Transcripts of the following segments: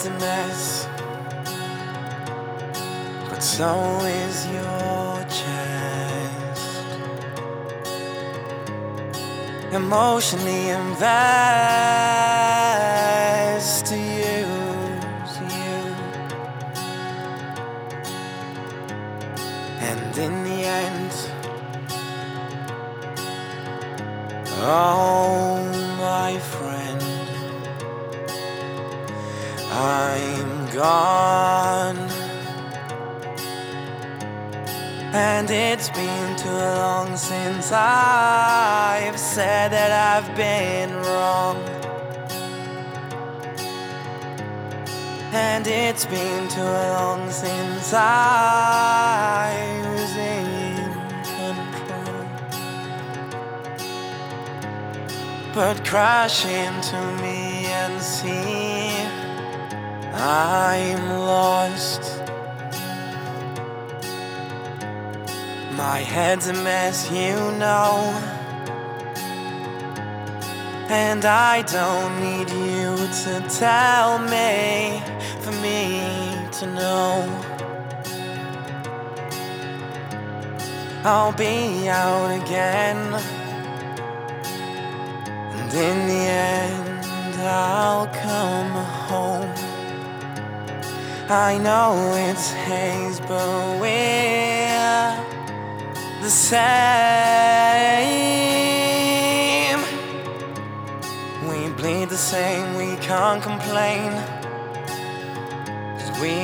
head's a mess, but so is your chest. Emotionally invest to use you, and in the end, oh my friend. I'm gone. And it's been too long since I've said that I've been wrong. And it's been too long since I was in control. But crash into me and see I'm lost. My head's a mess, you know. And I don't need you to tell me, for me to know. I'll be out again. And in the end, I know it's haze, but we're the same. We bleed the same, we can't complain. Cause we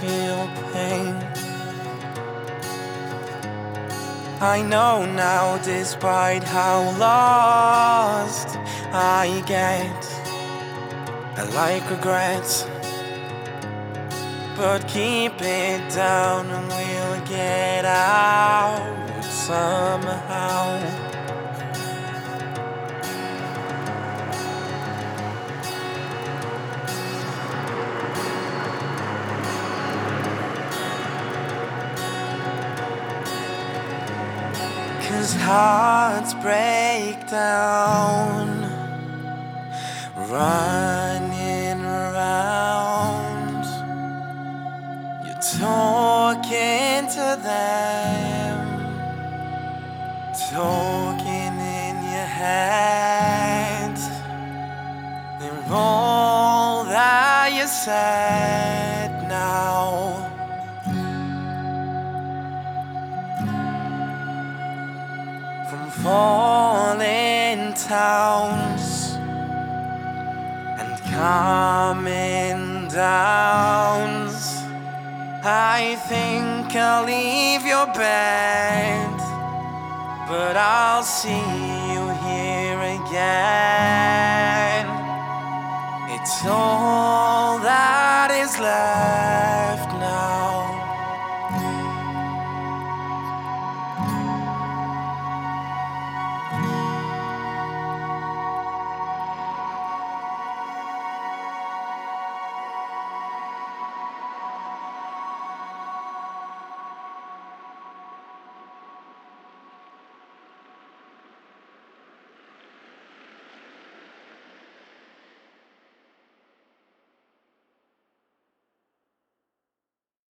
feel pain. I know now, despite how lost I get, I like regrets. But keep it down and we'll get out somehow. Cause hearts break down, running talking to them, talking in your head. They're all that you said now. From falling towns and coming downs. I think I'll leave your bed, but I'll see you here again. It's all